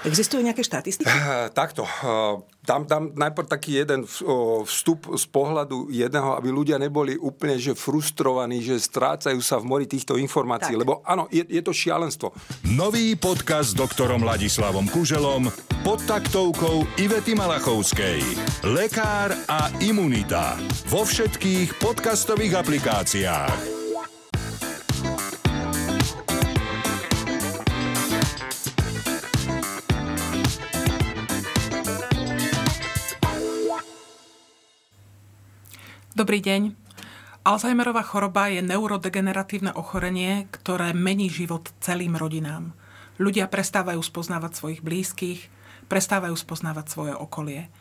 Existujú nejaké štatistiky? Takto. Dám, dám najprv taký jeden vstup z pohľadu jedného, aby ľudia neboli úplne že frustrovaní, že strácajú sa v mori týchto informácií. Tak. Lebo áno, je, je to šialenstvo. Nový podcast s doktorom Ladislavom Kuželom pod taktovkou Ivety Malachovskej. Lekár a imunita. Vo všetkých podcastových aplikáciách. Dobrý deň. Alzheimerová choroba je neurodegeneratívne ochorenie, ktoré mení život celým rodinám. Ľudia prestávajú spoznávať svojich blízkych, prestávajú spoznávať svoje okolie.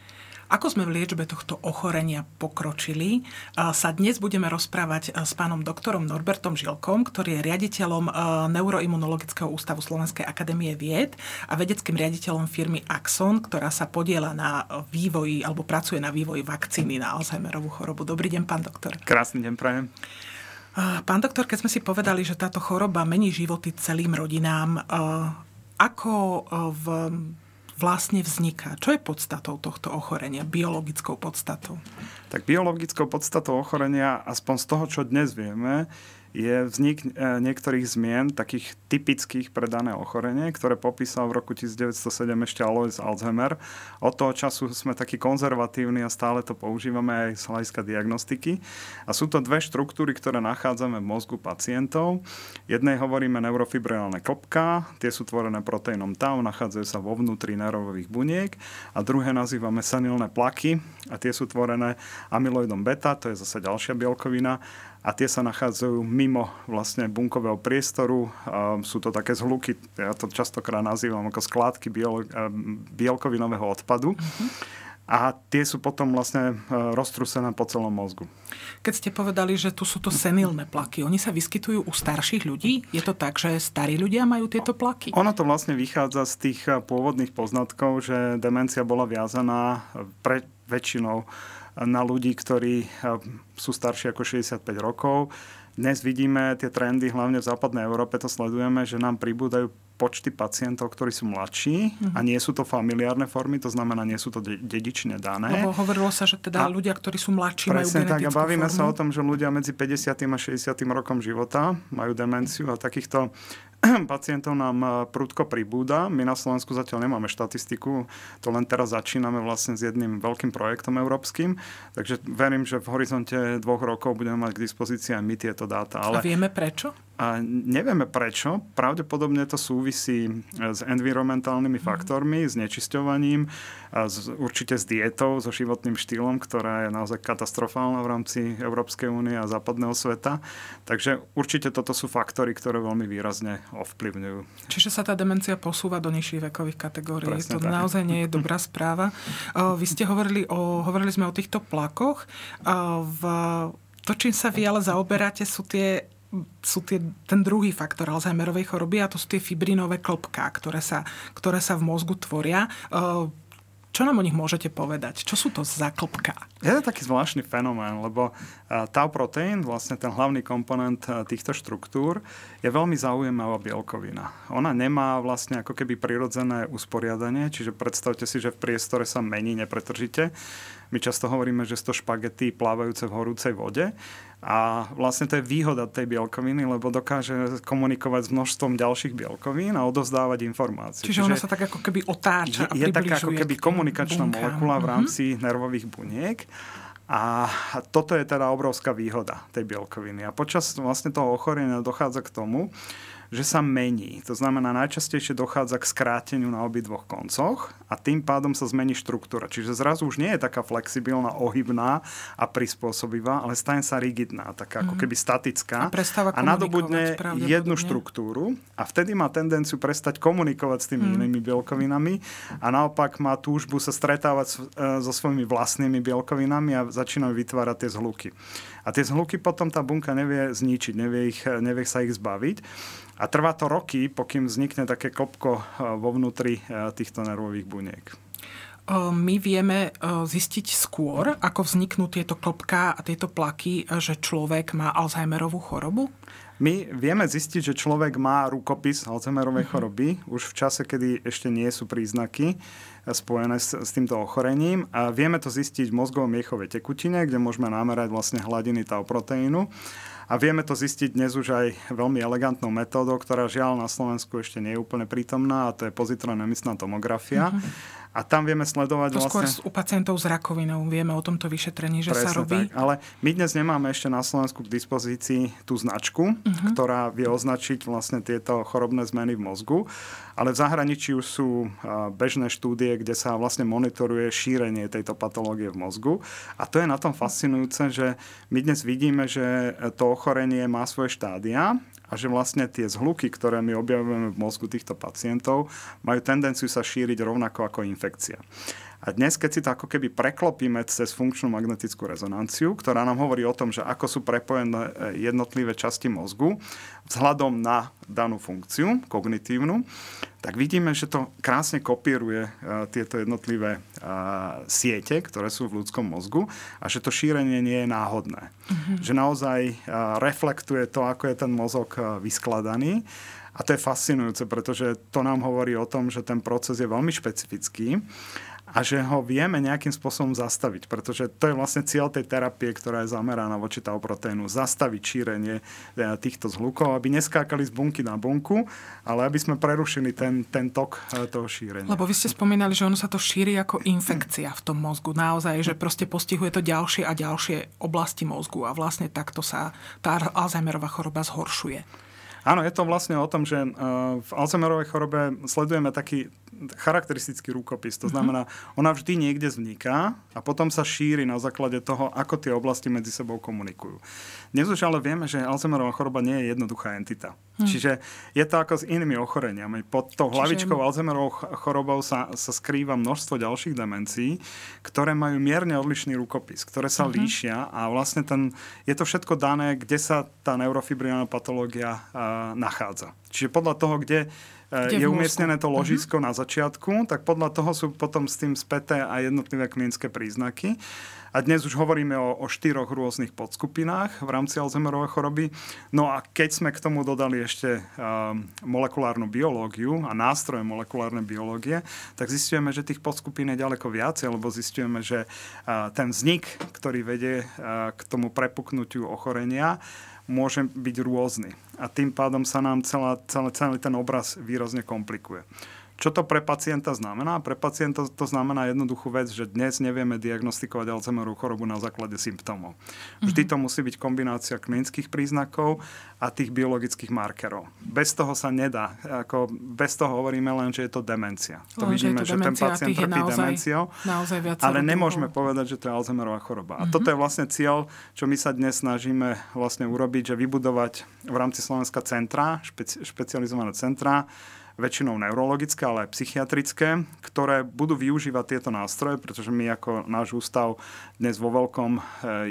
Ako sme v liečbe tohto ochorenia pokročili, sa dnes budeme rozprávať s pánom doktorom Norbertom Žilkom, ktorý je riaditeľom Neuroimunologického ústavu Slovenskej akadémie vied a vedeckým riaditeľom firmy Axon, ktorá sa podiela na vývoji alebo pracuje na vývoji vakcíny na Alzheimerovú chorobu. Dobrý deň, pán doktor. Krásny deň, prajem. Pán doktor, keď sme si povedali, že táto choroba mení životy celým rodinám, ako v vlastne vzniká? Čo je podstatou tohto ochorenia, biologickou podstatou? Tak biologickou podstatou ochorenia, aspoň z toho, čo dnes vieme, je vznik e, niektorých zmien, takých typických pre dané ochorenie, ktoré popísal v roku 1907 ešte Alois Alzheimer. Od toho času sme takí konzervatívni a stále to používame aj z hľadiska diagnostiky. A sú to dve štruktúry, ktoré nachádzame v mozgu pacientov. Jednej hovoríme neurofibrilálne klopka, tie sú tvorené proteínom tau, nachádzajú sa vo vnútri nervových buniek. A druhé nazývame senilné plaky a tie sú tvorené amyloidom beta, to je zase ďalšia bielkovina a tie sa nachádzajú mimo vlastne bunkového priestoru. Sú to také zhluky, ja to častokrát nazývam ako skládky biel, bielkovinového odpadu. Uh-huh. A tie sú potom vlastne e, roztrusené po celom mozgu. Keď ste povedali, že tu sú to senilné plaky, oni sa vyskytujú u starších ľudí? Je to tak, že starí ľudia majú tieto plaky? Ono to vlastne vychádza z tých e, pôvodných poznatkov, že demencia bola viazaná pre väčšinou na ľudí, ktorí eh, sú starší ako 65 rokov. Dnes vidíme tie trendy, hlavne v západnej Európe to sledujeme, že nám pribúdajú počty pacientov, ktorí sú mladší uh-huh. a nie sú to familiárne formy, to znamená, nie sú to de- dedične dané. Lebo hovorilo sa, že teda a ľudia, ktorí sú mladší, majú genetickú tak a bavíme formu. sa o tom, že ľudia medzi 50. a 60. rokom života majú demenciu a takýchto pacientov nám e, prudko pribúda. My na Slovensku zatiaľ nemáme štatistiku, to len teraz začíname vlastne s jedným veľkým projektom európskym, takže verím, že v horizonte dvoch rokov budeme mať k dispozícii aj my tieto dáta. Ale... A vieme prečo? A nevieme prečo. Pravdepodobne to súvisí s environmentálnymi mhm. faktormi, s nečisťovaním, s, určite s dietou, so životným štýlom, ktorá je naozaj katastrofálna v rámci Európskej únie a západného sveta. Takže určite toto sú faktory, ktoré veľmi výrazne ovplyvňujú. Čiže sa tá demencia posúva do nižších vekových kategórií. Presne to tak. naozaj nie je dobrá správa. Vy ste hovorili, o, hovorili sme o týchto plakoch. V, to, čím sa vy ale zaoberáte, sú tie sú tie, ten druhý faktor Alzheimerovej choroby a to sú tie fibrinové klopká, ktoré sa, ktoré sa v mozgu tvoria. Čo nám o nich môžete povedať? Čo sú to za klopká? Je to taký zvláštny fenomén, lebo tau proteín, vlastne ten hlavný komponent týchto štruktúr, je veľmi zaujímavá bielkovina. Ona nemá vlastne ako keby prirodzené usporiadanie, čiže predstavte si, že v priestore sa mení nepretržite. My často hovoríme, že sú to špagety plávajúce v horúcej vode. A vlastne to je výhoda tej bielkoviny, lebo dokáže komunikovať s množstvom ďalších bielkovín a odovzdávať informácie. Čiže, Čiže ona sa tak ako keby otáča Je, je taká ako keby komunikačná bunkám. molekula v rámci uh-huh. nervových buniek. A toto je teda obrovská výhoda tej bielkoviny. A počas vlastne toho ochorenia dochádza k tomu, že sa mení. To znamená, najčastejšie dochádza k skráteniu na obidvoch koncoch a tým pádom sa zmení štruktúra. Čiže zrazu už nie je taká flexibilná, ohybná a prispôsobivá, ale stane sa rigidná, taká ako mhm. keby statická a, a nadobudne jednu štruktúru a vtedy má tendenciu prestať komunikovať s tými mm. inými bielkovinami a naopak má túžbu sa stretávať e, so svojimi vlastnými bielkovinami a začínajú vytvárať tie zhluky. A tie zhluky potom tá bunka nevie zničiť, nevie, ich, nevie sa ich zbaviť. A trvá to roky, pokým vznikne také kopko eh, vo vnútri eh, týchto nervových buniek. My vieme zistiť skôr, ako vzniknú tieto klopká a tieto plaky, že človek má Alzheimerovú chorobu? My vieme zistiť, že človek má rukopis Alzheimerovej choroby už v čase, kedy ešte nie sú príznaky spojené s, s týmto ochorením. A vieme to zistiť v mozgovom miechovej tekutine, kde môžeme namerať vlastne hladiny tau proteínu. A vieme to zistiť dnes už aj veľmi elegantnou metódou, ktorá žiaľ na Slovensku ešte nie je úplne prítomná, a to je pozitronemičná tomografia. Mm-hmm. A tam vieme sledovať to vlastne... skôr u pacientov s rakovinou vieme o tomto vyšetrení, že Presne sa robí. Tak. Ale my dnes nemáme ešte na Slovensku k dispozícii tú značku, uh-huh. ktorá vie označiť vlastne tieto chorobné zmeny v mozgu. Ale v zahraničí už sú bežné štúdie, kde sa vlastne monitoruje šírenie tejto patológie v mozgu. A to je na tom fascinujúce, že my dnes vidíme, že to ochorenie má svoje štádia a že vlastne tie zhluky, ktoré my objavujeme v mozgu týchto pacientov, majú tendenciu sa šíriť rovnako ako infekcia. A dnes, keď si to ako keby preklopíme cez funkčnú magnetickú rezonanciu, ktorá nám hovorí o tom, že ako sú prepojené e, jednotlivé časti mozgu vzhľadom na danú funkciu kognitívnu, tak vidíme, že to krásne kopíruje uh, tieto jednotlivé uh, siete, ktoré sú v ľudskom mozgu a že to šírenie nie je náhodné. Mm-hmm. Že naozaj reflektuje to, ako je ten mozog vyskladaný. A to je fascinujúce, pretože to nám hovorí o tom, že ten proces je veľmi špecifický a že ho vieme nejakým spôsobom zastaviť, pretože to je vlastne cieľ tej terapie, ktorá je zameraná voči tau proteínu, zastaviť šírenie e, týchto zhlukov, aby neskákali z bunky na bunku, ale aby sme prerušili ten, ten tok e, toho šírenia. Lebo vy ste spomínali, že ono sa to šíri ako infekcia v tom mozgu. Naozaj, že proste postihuje to ďalšie a ďalšie oblasti mozgu a vlastne takto sa tá Alzheimerová choroba zhoršuje. Áno, je to vlastne o tom, že v Alzheimerovej chorobe sledujeme taký charakteristický rukopis. To mhm. znamená, ona vždy niekde vzniká a potom sa šíri na základe toho, ako tie oblasti medzi sebou komunikujú. Dnes už ale vieme, že Alzheimerová choroba nie je jednoduchá entita. Hmm. Čiže je to ako s inými ochoreniami. Pod tou hlavičkou Čiže... Alzheimerovou chorobou sa, sa skrýva množstvo ďalších demencií, ktoré majú mierne odlišný rukopis, ktoré sa hmm. líšia a vlastne ten, je to všetko dané, kde sa tá neurofibrinálna patológia uh, nachádza. Čiže podľa toho, kde je umiestnené to mhm. ložisko uh-huh. na začiatku, tak podľa toho sú potom s tým späté aj jednotlivé klinické príznaky. A dnes už hovoríme o, o štyroch rôznych podskupinách v rámci Alzheimerovej choroby. No a keď sme k tomu dodali ešte um, molekulárnu biológiu a nástroje molekulárnej biológie, tak zistujeme, že tých podskupín je ďaleko viacej, lebo zistujeme, že uh, ten vznik, ktorý vedie uh, k tomu prepuknutiu ochorenia, môže byť rôzny. A tým pádom sa nám celá, celý, celý ten obraz výrazne komplikuje. Čo to pre pacienta znamená? Pre pacienta to znamená jednoduchú vec, že dnes nevieme diagnostikovať Alzheimerovú chorobu na základe symptómov. Vždy to musí byť kombinácia klinických príznakov a tých biologických markerov. Bez toho sa nedá. Ako bez toho hovoríme len, že je to demencia. To len, vidíme, že, že ten pacient trpí naozaj, demenciou, naozaj ale nemôžeme povedať, že to je Alzheimerová choroba. A uh-huh. toto je vlastne cieľ, čo my sa dnes snažíme vlastne urobiť, že vybudovať v rámci Slovenska centra, špeci- špecializované centra, väčšinou neurologické, ale aj psychiatrické, ktoré budú využívať tieto nástroje, pretože my ako náš ústav dnes vo veľkom e,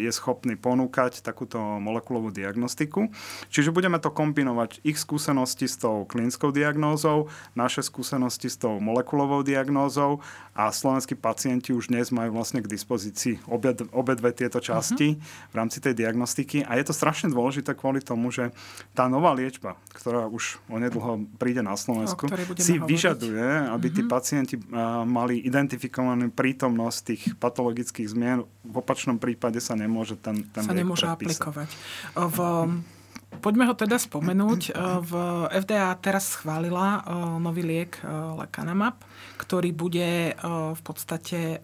je schopný ponúkať takúto molekulovú diagnostiku. Čiže budeme to kombinovať ich skúsenosti s tou klinickou diagnózou, naše skúsenosti s tou molekulovou diagnózou a slovenskí pacienti už dnes majú vlastne k dispozícii obe, obe dve tieto časti uh-huh. v rámci tej diagnostiky a je to strašne dôležité kvôli tomu, že tá nová liečba, ktorá už onedlho príde na Slovensku, Slovensku si hovoriť. vyžaduje, aby mm-hmm. tí mhm. pacienti mali identifikovanú prítomnosť tých patologických zmien. V opačnom prípade sa nemôže ten, ten sa nemôže predpísať. aplikovať. V, poďme ho teda spomenúť. V FDA teraz schválila nový liek lecanemab, ktorý bude v podstate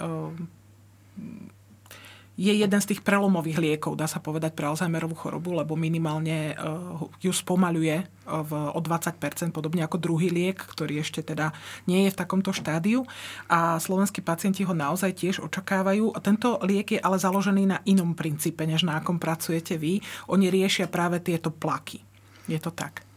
je jeden z tých prelomových liekov, dá sa povedať, pre Alzheimerovú chorobu, lebo minimálne uh, ju spomaľuje uh, v, o 20%, podobne ako druhý liek, ktorý ešte teda nie je v takomto štádiu. A slovenskí pacienti ho naozaj tiež očakávajú. Tento liek je ale založený na inom princípe, než na akom pracujete vy. Oni riešia práve tieto plaky. Je to tak?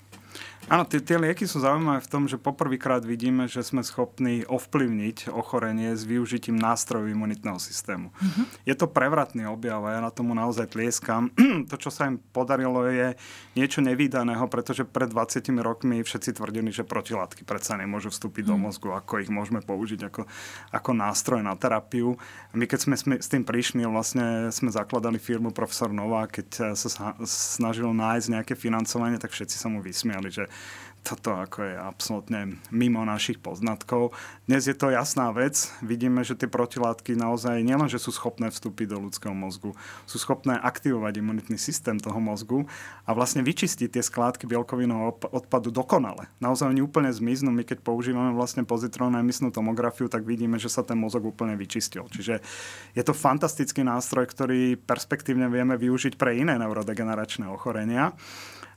Áno, tie, tie lieky sú zaujímavé v tom, že poprvýkrát vidíme, že sme schopní ovplyvniť ochorenie s využitím nástrojov imunitného systému. Mm-hmm. Je to prevratný objav a ja na tomu naozaj tlieskam. to, čo sa im podarilo, je niečo nevýdaného, pretože pred 20 rokmi všetci tvrdili, že protilátky predsa nemôžu vstúpiť mm. do mhm. mozgu, ako ich môžeme použiť ako, ako nástroj na terapiu. A my keď sme, sme s tým prišli, vlastne sme zakladali firmu Profesor Nová, keď sa snažil nájsť nejaké financovanie, tak všetci sa mu vysmiali, že toto ako je absolútne mimo našich poznatkov. Dnes je to jasná vec. Vidíme, že tie protilátky naozaj nielen, sú schopné vstúpiť do ľudského mozgu, sú schopné aktivovať imunitný systém toho mozgu a vlastne vyčistiť tie skládky bielkovinového odpadu dokonale. Naozaj oni úplne zmiznú. My keď používame vlastne pozitrónnu emisnú tomografiu, tak vidíme, že sa ten mozog úplne vyčistil. Čiže je to fantastický nástroj, ktorý perspektívne vieme využiť pre iné neurodegeneračné ochorenia.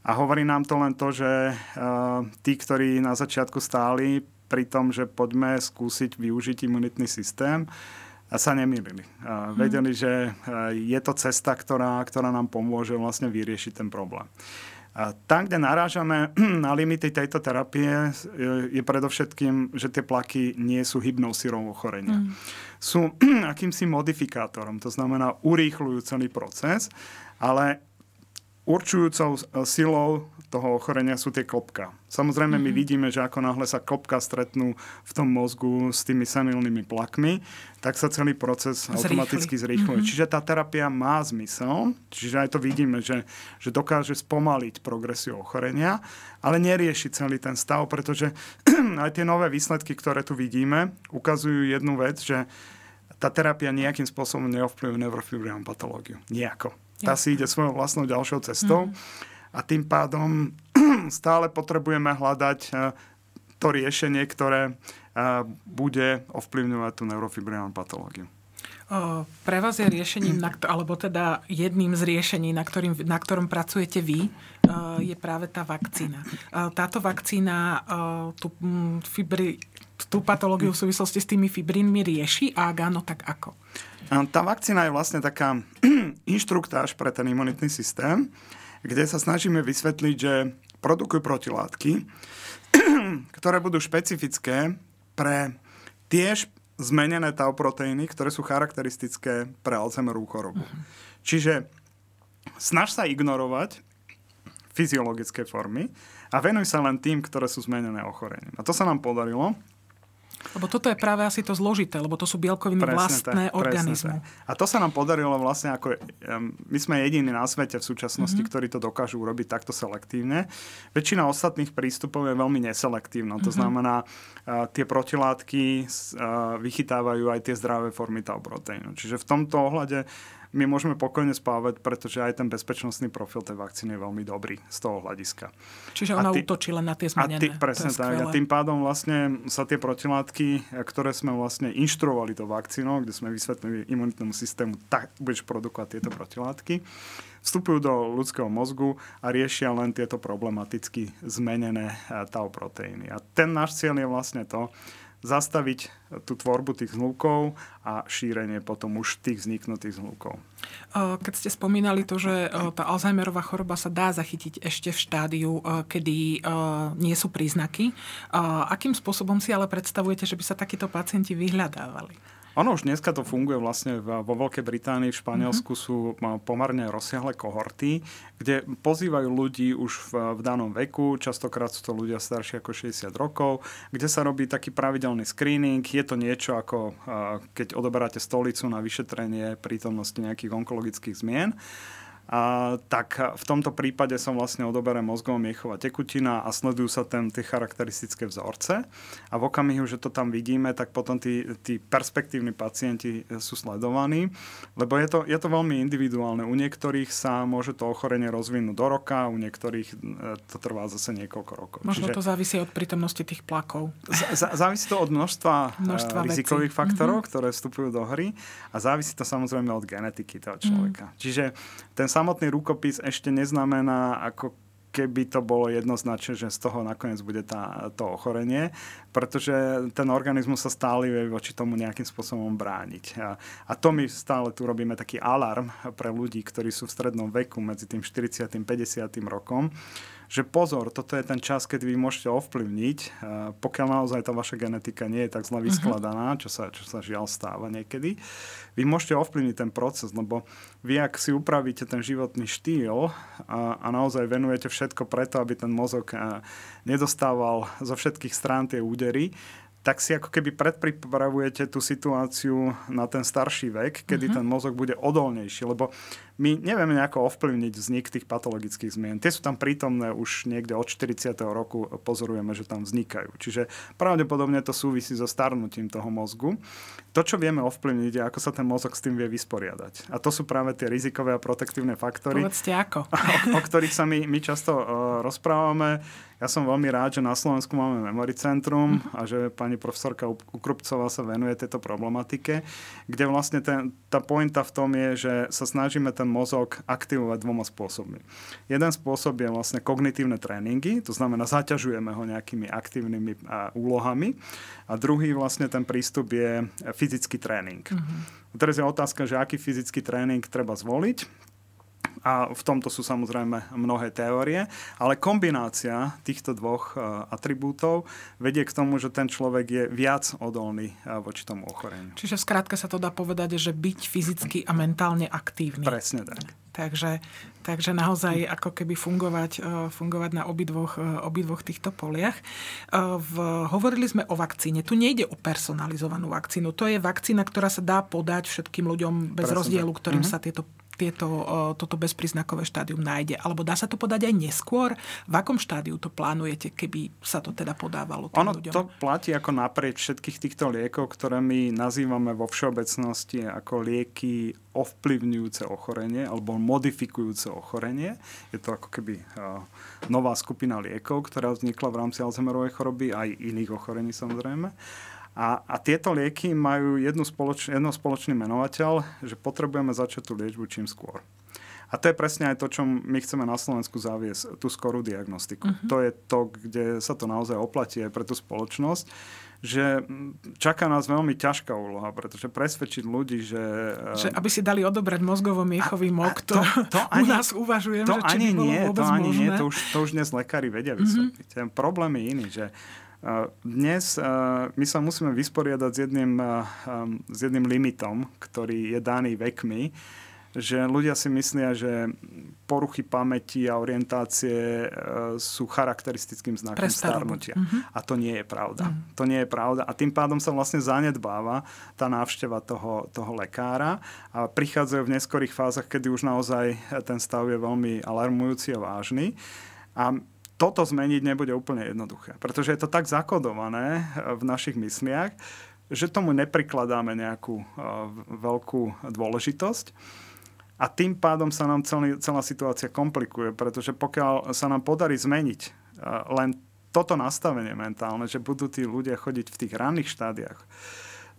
A hovorí nám to len to, že uh, tí, ktorí na začiatku stáli pri tom, že poďme skúsiť využiť imunitný systém, sa nemýlili. A vedeli, že je to cesta, ktorá, ktorá nám pomôže vlastne vyriešiť ten problém. A tam, kde narážame na limity tejto terapie, je predovšetkým, že tie plaky nie sú hybnou sírou ochorenia. Mm. Sú akýmsi modifikátorom, to znamená urýchľujú celý proces, ale určujúcou silou toho ochorenia sú tie klopka. Samozrejme, my mhm. vidíme, že ako náhle sa klopka stretnú v tom mozgu s tými senilnými plakmi, tak sa celý proces Zrýchli. automaticky zrýchluje. Mm-hmm. Čiže tá terapia má zmysel, čiže aj to vidíme, že, že dokáže spomaliť progresiu ochorenia, ale nerieši celý ten stav, pretože aj tie nové výsledky, ktoré tu vidíme, ukazujú jednu vec, že tá terapia nejakým spôsobom neovplyvňuje neurofibrillárnu patológiu. Nejako. Tá si ide svojou vlastnou ďalšou cestou mm. a tým pádom stále potrebujeme hľadať eh, to riešenie, ktoré eh, bude ovplyvňovať tú neurofibrilárnu patológiu. Pre vás je riešením, alebo teda jedným z riešení, na, ktorým, na ktorom pracujete vy, eh, je práve tá vakcína. Táto vakcína tú, mm, fibri, tú patológiu v súvislosti s tými fibrínmi rieši a ak áno, tak ako? Tá vakcína je vlastne taká inštruktáž pre ten imunitný systém, kde sa snažíme vysvetliť, že produkujú protilátky, ktoré budú špecifické pre tie zmenené tau proteíny, ktoré sú charakteristické pre Alzheimerovú chorobu. Uh-huh. Čiže snaž sa ignorovať fyziologické formy a venuj sa len tým, ktoré sú zmenené ochorením. A to sa nám podarilo. Lebo toto je práve asi to zložité, lebo to sú bielkoviny presne vlastné tak, organizmu. Tak. A to sa nám podarilo vlastne ako... My sme jediní na svete v súčasnosti, mm-hmm. ktorí to dokážu urobiť takto selektívne. Väčšina ostatných prístupov je veľmi neselektívna. Mm-hmm. To mhm. znamená, tie protilátky vychytávajú aj tie zdravé formy tau proteínu. Čiže v tomto ohľade my môžeme pokojne spávať, pretože aj ten bezpečnostný profil tej vakcíny je veľmi dobrý z toho hľadiska. Čiže ona tý, útočí len na tie zmenené. A tý, presne tak. A tým pádom vlastne sa tie protilátky, ktoré sme vlastne inštruovali to vakcínou, kde sme vysvetlili imunitnému systému, tak budeš produkovať tieto protilátky, vstupujú do ľudského mozgu a riešia len tieto problematicky zmenené eh, tau proteíny. A ten náš cieľ je vlastne to, zastaviť tú tvorbu tých zhlukov a šírenie potom už tých vzniknutých zhlukov. Keď ste spomínali to, že tá Alzheimerová choroba sa dá zachytiť ešte v štádiu, kedy nie sú príznaky, akým spôsobom si ale predstavujete, že by sa takíto pacienti vyhľadávali? Ono už dneska to funguje vlastne vo Veľkej Británii, v Španielsku mm-hmm. sú pomerne rozsiahle kohorty, kde pozývajú ľudí už v, v danom veku, častokrát sú to ľudia starší ako 60 rokov, kde sa robí taký pravidelný screening. Je to niečo ako keď odoberáte stolicu na vyšetrenie prítomnosti nejakých onkologických zmien a, tak v tomto prípade som vlastne odoberem mozgová miechová tekutina a sledujú sa tam tie charakteristické vzorce. A v okamihu, že to tam vidíme, tak potom tí, tí perspektívni pacienti sú sledovaní, lebo je to, je to veľmi individuálne. U niektorých sa môže to ochorenie rozvinúť do roka, u niektorých e, to trvá zase niekoľko rokov. Možno Čiže, to závisí od prítomnosti tých plakov. Z, závisí to od množstva, e, množstva rizikových vecí. faktorov, mm-hmm. ktoré vstupujú do hry a závisí to samozrejme od genetiky toho človeka. Mm. Čiže ten samotný rukopis ešte neznamená ako keby to bolo jednoznačne, že z toho nakoniec bude tá, to ochorenie, pretože ten organizmus sa stále vie voči tomu nejakým spôsobom brániť. A, a to my stále tu robíme taký alarm pre ľudí, ktorí sú v strednom veku medzi tým 40. a 50. rokom, že pozor, toto je ten čas, kedy vy môžete ovplyvniť, pokiaľ naozaj tá vaša genetika nie je tak zle mhm. vyskladaná, čo sa, čo sa žiaľ stáva niekedy, vy môžete ovplyvniť ten proces, lebo vy, ak si upravíte ten životný štýl a, a naozaj venujete všetko preto, aby ten mozog nedostával zo všetkých strán tie údery, tak si ako keby predpripravujete tú situáciu na ten starší vek, kedy uh-huh. ten mozog bude odolnejší, lebo my nevieme nejako ovplyvniť vznik tých patologických zmien. Tie sú tam prítomné už niekde od 40. roku, pozorujeme, že tam vznikajú. Čiže pravdepodobne to súvisí so starnutím toho mozgu. To, čo vieme ovplyvniť, je, ako sa ten mozog s tým vie vysporiadať. A to sú práve tie rizikové a protektívne faktory. Povedzte ako. o, o ktorých sa my, my často uh, rozprávame. Ja som veľmi rád, že na Slovensku máme Memory Centrum uh-huh. a že pani profesorka Ukrupcová sa venuje tejto problematike, kde vlastne ten, tá pointa v tom je, že sa snažíme ten mozog aktivovať dvoma spôsobmi. Jeden spôsob je vlastne kognitívne tréningy, to znamená zaťažujeme ho nejakými aktívnymi úlohami a druhý vlastne ten prístup je fyzický tréning. Uh-huh. Teraz je otázka, že aký fyzický tréning treba zvoliť a v tomto sú samozrejme mnohé teórie, ale kombinácia týchto dvoch e, atribútov vedie k tomu, že ten človek je viac odolný e, voči tomu ochoreniu. Čiže v skratke sa to dá povedať, že byť fyzicky a mentálne aktívny. Presne tak. Takže, takže naozaj ako keby fungovať, e, fungovať na obidvoch, obidvoch týchto poliach. V, hovorili sme o vakcíne. Tu nejde o personalizovanú vakcínu. To je vakcína, ktorá sa dá podať všetkým ľuďom bez Presne rozdielu, tak. ktorým mm-hmm. sa tieto tieto, toto bezpríznakové štádium nájde? Alebo dá sa to podať aj neskôr? V akom štádiu to plánujete, keby sa to teda podávalo tým ono ľuďom? to platí ako naprieč všetkých týchto liekov, ktoré my nazývame vo všeobecnosti ako lieky ovplyvňujúce ochorenie alebo modifikujúce ochorenie. Je to ako keby nová skupina liekov, ktorá vznikla v rámci Alzheimerovej choroby, aj iných ochorení samozrejme. A, a tieto lieky majú jednu spoloč, jedno spoločný menovateľ, že potrebujeme začať tú liečbu čím skôr. A to je presne aj to, čo my chceme na Slovensku zaviesť, tú skorú diagnostiku. Uh-huh. To je to, kde sa to naozaj oplatí aj pre tú spoločnosť, že čaká nás veľmi ťažká úloha, pretože presvedčiť ľudí, že... Že aby si dali odobrať mozgovo-miechový mok, to, to, to ani, u nás uvažujem, to že či ani by bolo nie, vôbec to ani možné. nie, to už, to už dnes lekári vedia vysvetliť. Uh-huh. Ten problém je iný, že dnes my sa musíme vysporiadať s jedným, s jedným limitom, ktorý je daný vekmi, že ľudia si myslia, že poruchy pamäti a orientácie sú charakteristickým znakom starnutia. Mm-hmm. A to nie je pravda. Mm-hmm. To nie je pravda. A tým pádom sa vlastne zanedbáva tá návšteva toho, toho lekára a prichádzajú v neskorých fázach, kedy už naozaj ten stav je veľmi alarmujúci a vážny. A toto zmeniť nebude úplne jednoduché, pretože je to tak zakodované eh, v našich mysliach, že tomu neprikladáme nejakú uh, veľkú dôležitosť. A tým pádom sa nám celý, celá situácia komplikuje, pretože pokiaľ sa nám podarí zmeniť uh, len toto nastavenie mentálne, že budú tí ľudia chodiť v tých ranných štádiách,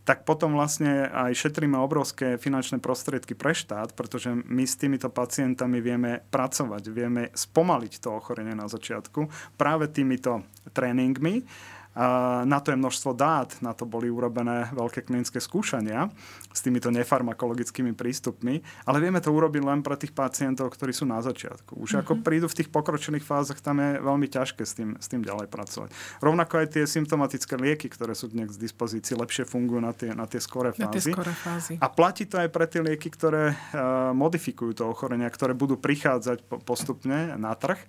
tak potom vlastne aj šetríme obrovské finančné prostriedky pre štát, pretože my s týmito pacientami vieme pracovať, vieme spomaliť to ochorenie na začiatku práve týmito tréningmi na to je množstvo dát, na to boli urobené veľké klinické skúšania s týmito nefarmakologickými prístupmi, ale vieme to urobiť len pre tých pacientov, ktorí sú na začiatku. Už mm-hmm. ako mhm. prídu v tých pokročených fázach, tam je veľmi ťažké s tým, s tým ďalej pracovať. Rovnako aj tie symptomatické lieky, ktoré sú dnes k dispozícii, lepšie fungujú na tie, na tie skoré fázy. Na tie skoré fázy. A platí to aj pre tie lieky, ktoré uh, modifikujú to ochorenia, ktoré budú prichádzať po, postupne na trh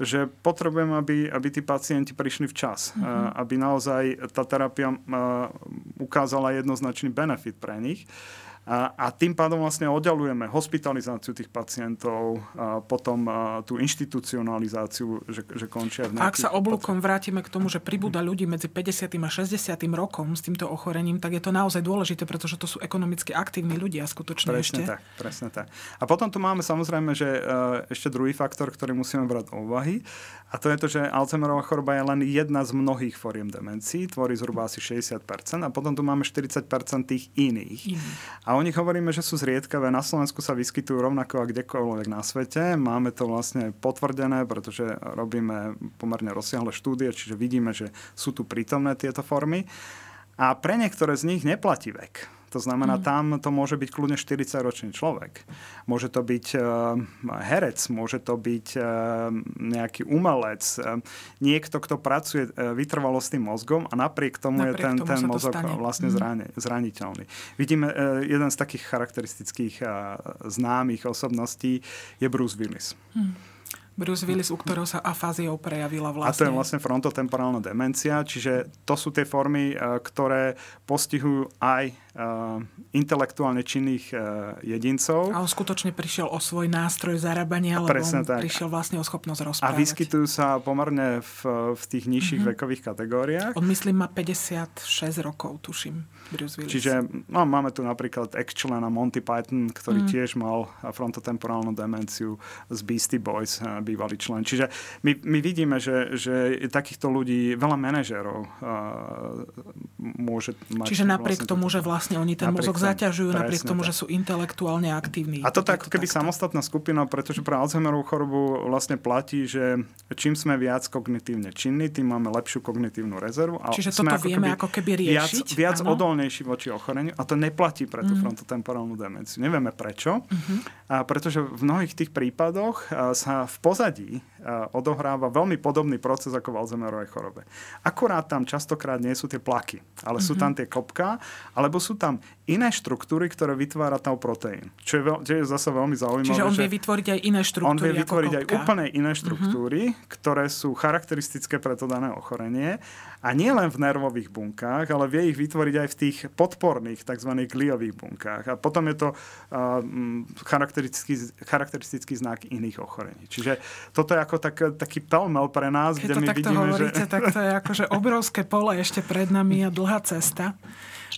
že potrebujem, aby, aby tí pacienti prišli včas, mm-hmm. aby naozaj tá terapia ukázala jednoznačný benefit pre nich. A, a tým pádom vlastne oddialujeme hospitalizáciu tých pacientov, a potom a tú inštitucionalizáciu, že, že končia v Ak sa oblúkom vrátime k tomu, že pribúda ľudí medzi 50. a 60. rokom s týmto ochorením, tak je to naozaj dôležité, pretože to sú ekonomicky aktívni ľudia skutočne presne ešte. Tak, presne tak. A potom tu máme samozrejme, že ešte druhý faktor, ktorý musíme brať do úvahy a to je to, že Alzheimerová choroba je len jedna z mnohých foriem demencií, tvorí zhruba asi 60% a potom tu máme 40% tých iných. Iný. A o nich hovoríme, že sú zriedkavé. Na Slovensku sa vyskytujú rovnako a kdekoľvek na svete. Máme to vlastne potvrdené, pretože robíme pomerne rozsiahle štúdie, čiže vidíme, že sú tu prítomné tieto formy. A pre niektoré z nich neplatí vek. To znamená, mm. tam to môže byť kľudne 40-ročný človek. Môže to byť uh, herec, môže to byť uh, nejaký umelec, uh, niekto, kto pracuje uh, vytrvalo s tým mozgom a napriek tomu napriek je ten, tomu ten mozog vlastne mm. zrani, zraniteľný. Vidíme, uh, jeden z takých charakteristických uh, známych osobností je Bruce Willis. Mm Bruce Willis, u ktorého sa afáziou prejavila vlastne. A to je vlastne, vlastne frontotemporálna demencia, čiže to sú tie formy, ktoré postihujú aj intelektuálne činných uh, jedincov. A on skutočne prišiel o svoj nástroj zarábania, lebo on tak. prišiel vlastne o schopnosť rozprávať. A vyskytujú sa pomerne v, v tých nižších mm-hmm. vekových kategóriách. On myslím má 56 rokov, tuším, Bruce Willis. Čiže no, máme tu napríklad ex-člena Monty Python, ktorý mm. tiež mal frontotemporálnu demenciu z Beastie Boys, bývalý člen. Čiže my, my vidíme, že, že takýchto ľudí, veľa manažérov uh, môže mať... Čiže napriek vlastne tomu, že vlastne vlastne oni ten mozog zaťažujú napriek tomu, tak. že sú intelektuálne aktívni. A to tak keby takto. samostatná skupina, pretože pre Alzheimerovú chorobu vlastne platí, že čím sme viac kognitívne činní, tým máme lepšiu kognitívnu rezervu. A Čiže sme toto ako vieme ako keby riešiť? Viac, viac odolnejší voči ochoreniu a to neplatí pre tú mm. frontotemporálnu demenciu. Nevieme prečo, mm-hmm. a pretože v mnohých tých prípadoch sa v pozadí odohráva veľmi podobný proces ako v Alzheimerovej chorobe. Akurát tam častokrát nie sú tie plaky, ale mm-hmm. sú tam tie kopka, alebo sú tam iné štruktúry, ktoré vytvára tau proteín. Čo je, veľ, čo je zase veľmi zaujímavé. Čiže on vie vytvoriť aj iné štruktúry On vie vytvoriť aj úplne iné štruktúry, uh-huh. ktoré sú charakteristické pre to dané ochorenie. A nie len v nervových bunkách, ale vie ich vytvoriť aj v tých podporných, tzv. gliových bunkách. A potom je to uh, charakteristický, charakteristický znak iných ochorení. Čiže toto je ako tak, taký pelmel pre nás, Keď kde to my takto vidíme, hovoríte, že... tak to je akože obrovské pole ešte pred nami a dlhá cesta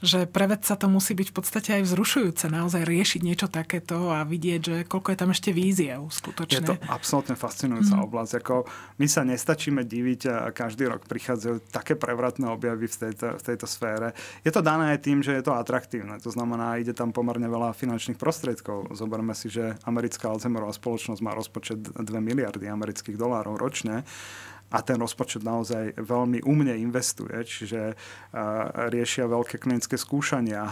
že pre vedca to musí byť v podstate aj vzrušujúce naozaj riešiť niečo takéto a vidieť, že koľko je tam ešte víziev skutočne. Je to absolútne fascinujúca mm. oblasť. Ako my sa nestačíme diviť a každý rok prichádzajú také prevratné objavy v tejto, v tejto sfére. Je to dané aj tým, že je to atraktívne. To znamená, ide tam pomerne veľa finančných prostriedkov. Zoberme si, že americká Alzheimerová spoločnosť má rozpočet 2 miliardy amerických dolárov ročne a ten rozpočet naozaj veľmi umne investuje, čiže riešia veľké klinické skúšania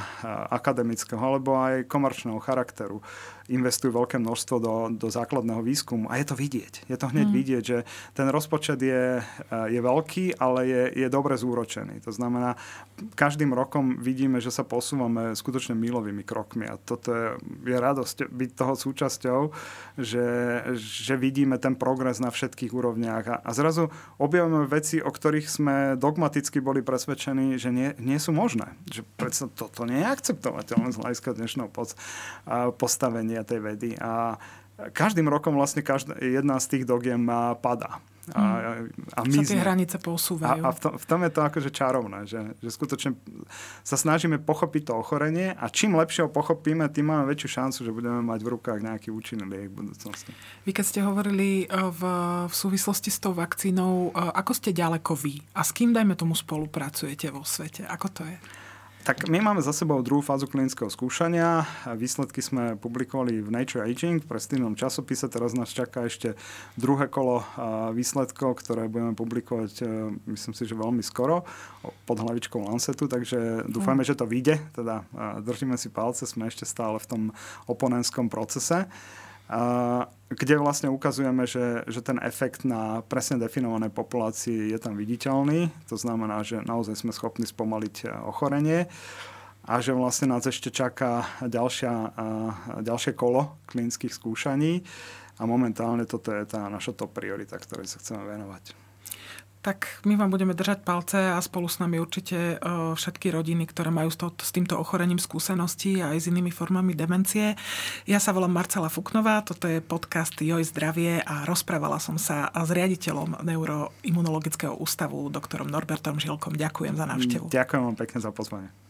akademického alebo aj komerčného charakteru investujú veľké množstvo do, do základného výskumu a je to vidieť. Je to hneď mm. vidieť, že ten rozpočet je, je veľký, ale je, je dobre zúročený. To znamená, každým rokom vidíme, že sa posúvame skutočne milovými krokmi a toto je, je radosť byť toho súčasťou, že, že vidíme ten progres na všetkých úrovniach a, a zrazu objavujeme veci, o ktorých sme dogmaticky boli presvedčení, že nie, nie sú možné. Že predsa toto nie je akceptovateľné z hľadiska dnešného postavenia tej vedy. A každým rokom vlastne každá, jedna z tých dogiem padá. A, a my sa tie hranice posúvajú. A, a v, tom, v tom je to akože čarovné, že, že skutočne sa snažíme pochopiť to ochorenie a čím lepšie ho pochopíme, tým máme väčšiu šancu, že budeme mať v rukách nejaký účinný liek v budúcnosti. Vy keď ste hovorili e, v, v súvislosti s tou vakcínou, e, ako ste ďaleko vy? A s kým, dajme tomu, spolupracujete vo svete? Ako to je? Tak my máme za sebou druhú fázu klinického skúšania. Výsledky sme publikovali v Nature Aging, v prestížnom časopise. Teraz nás čaká ešte druhé kolo výsledkov, ktoré budeme publikovať, e, myslím si, že veľmi skoro, pod hlavičkou Lancetu, takže dúfame, že to vyjde. Teda držíme si palce, sme ešte stále v tom oponentskom procese kde vlastne ukazujeme, že, že ten efekt na presne definované populácii je tam viditeľný. To znamená, že naozaj sme schopní spomaliť e, ochorenie. A že vlastne nás ešte čaká ďalšia, ďalšie kolo klinických skúšaní. A momentálne toto je tá naša top priorita, ktorej sa chceme venovať tak my vám budeme držať palce a spolu s nami určite e, všetky rodiny, ktoré majú s, to, s týmto ochorením skúseností a aj s inými formami demencie. Ja sa volám Marcela Fuknová, toto je podcast Joj zdravie a rozprávala som sa s riaditeľom Neuroimunologického ústavu, doktorom Norbertom Žilkom. Ďakujem za návštevu. Ďakujem vám pekne za pozvanie.